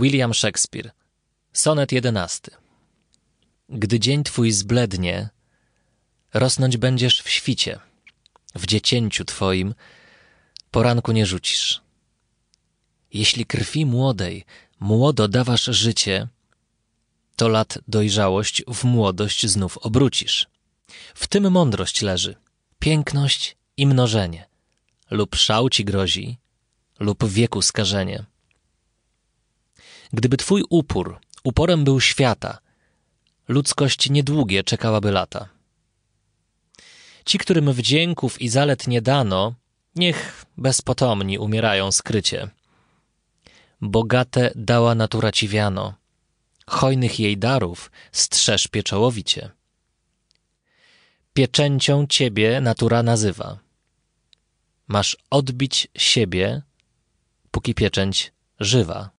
William Shakespeare. Sonet jedenasty. Gdy dzień twój zblednie, rosnąć będziesz w świcie. W dziecięciu twoim poranku nie rzucisz. Jeśli krwi młodej młodo dawasz życie, to lat dojrzałość w młodość znów obrócisz. W tym mądrość leży, piękność i mnożenie. Lub szał ci grozi, lub wieku skażenie. Gdyby twój upór uporem był świata, ludzkość niedługie czekałaby lata. Ci, którym wdzięków i zalet nie dano, niech bezpotomni umierają skrycie. Bogate dała natura ci wiano, hojnych jej darów strzeż pieczołowicie. Pieczęcią ciebie natura nazywa. Masz odbić siebie, póki pieczęć żywa.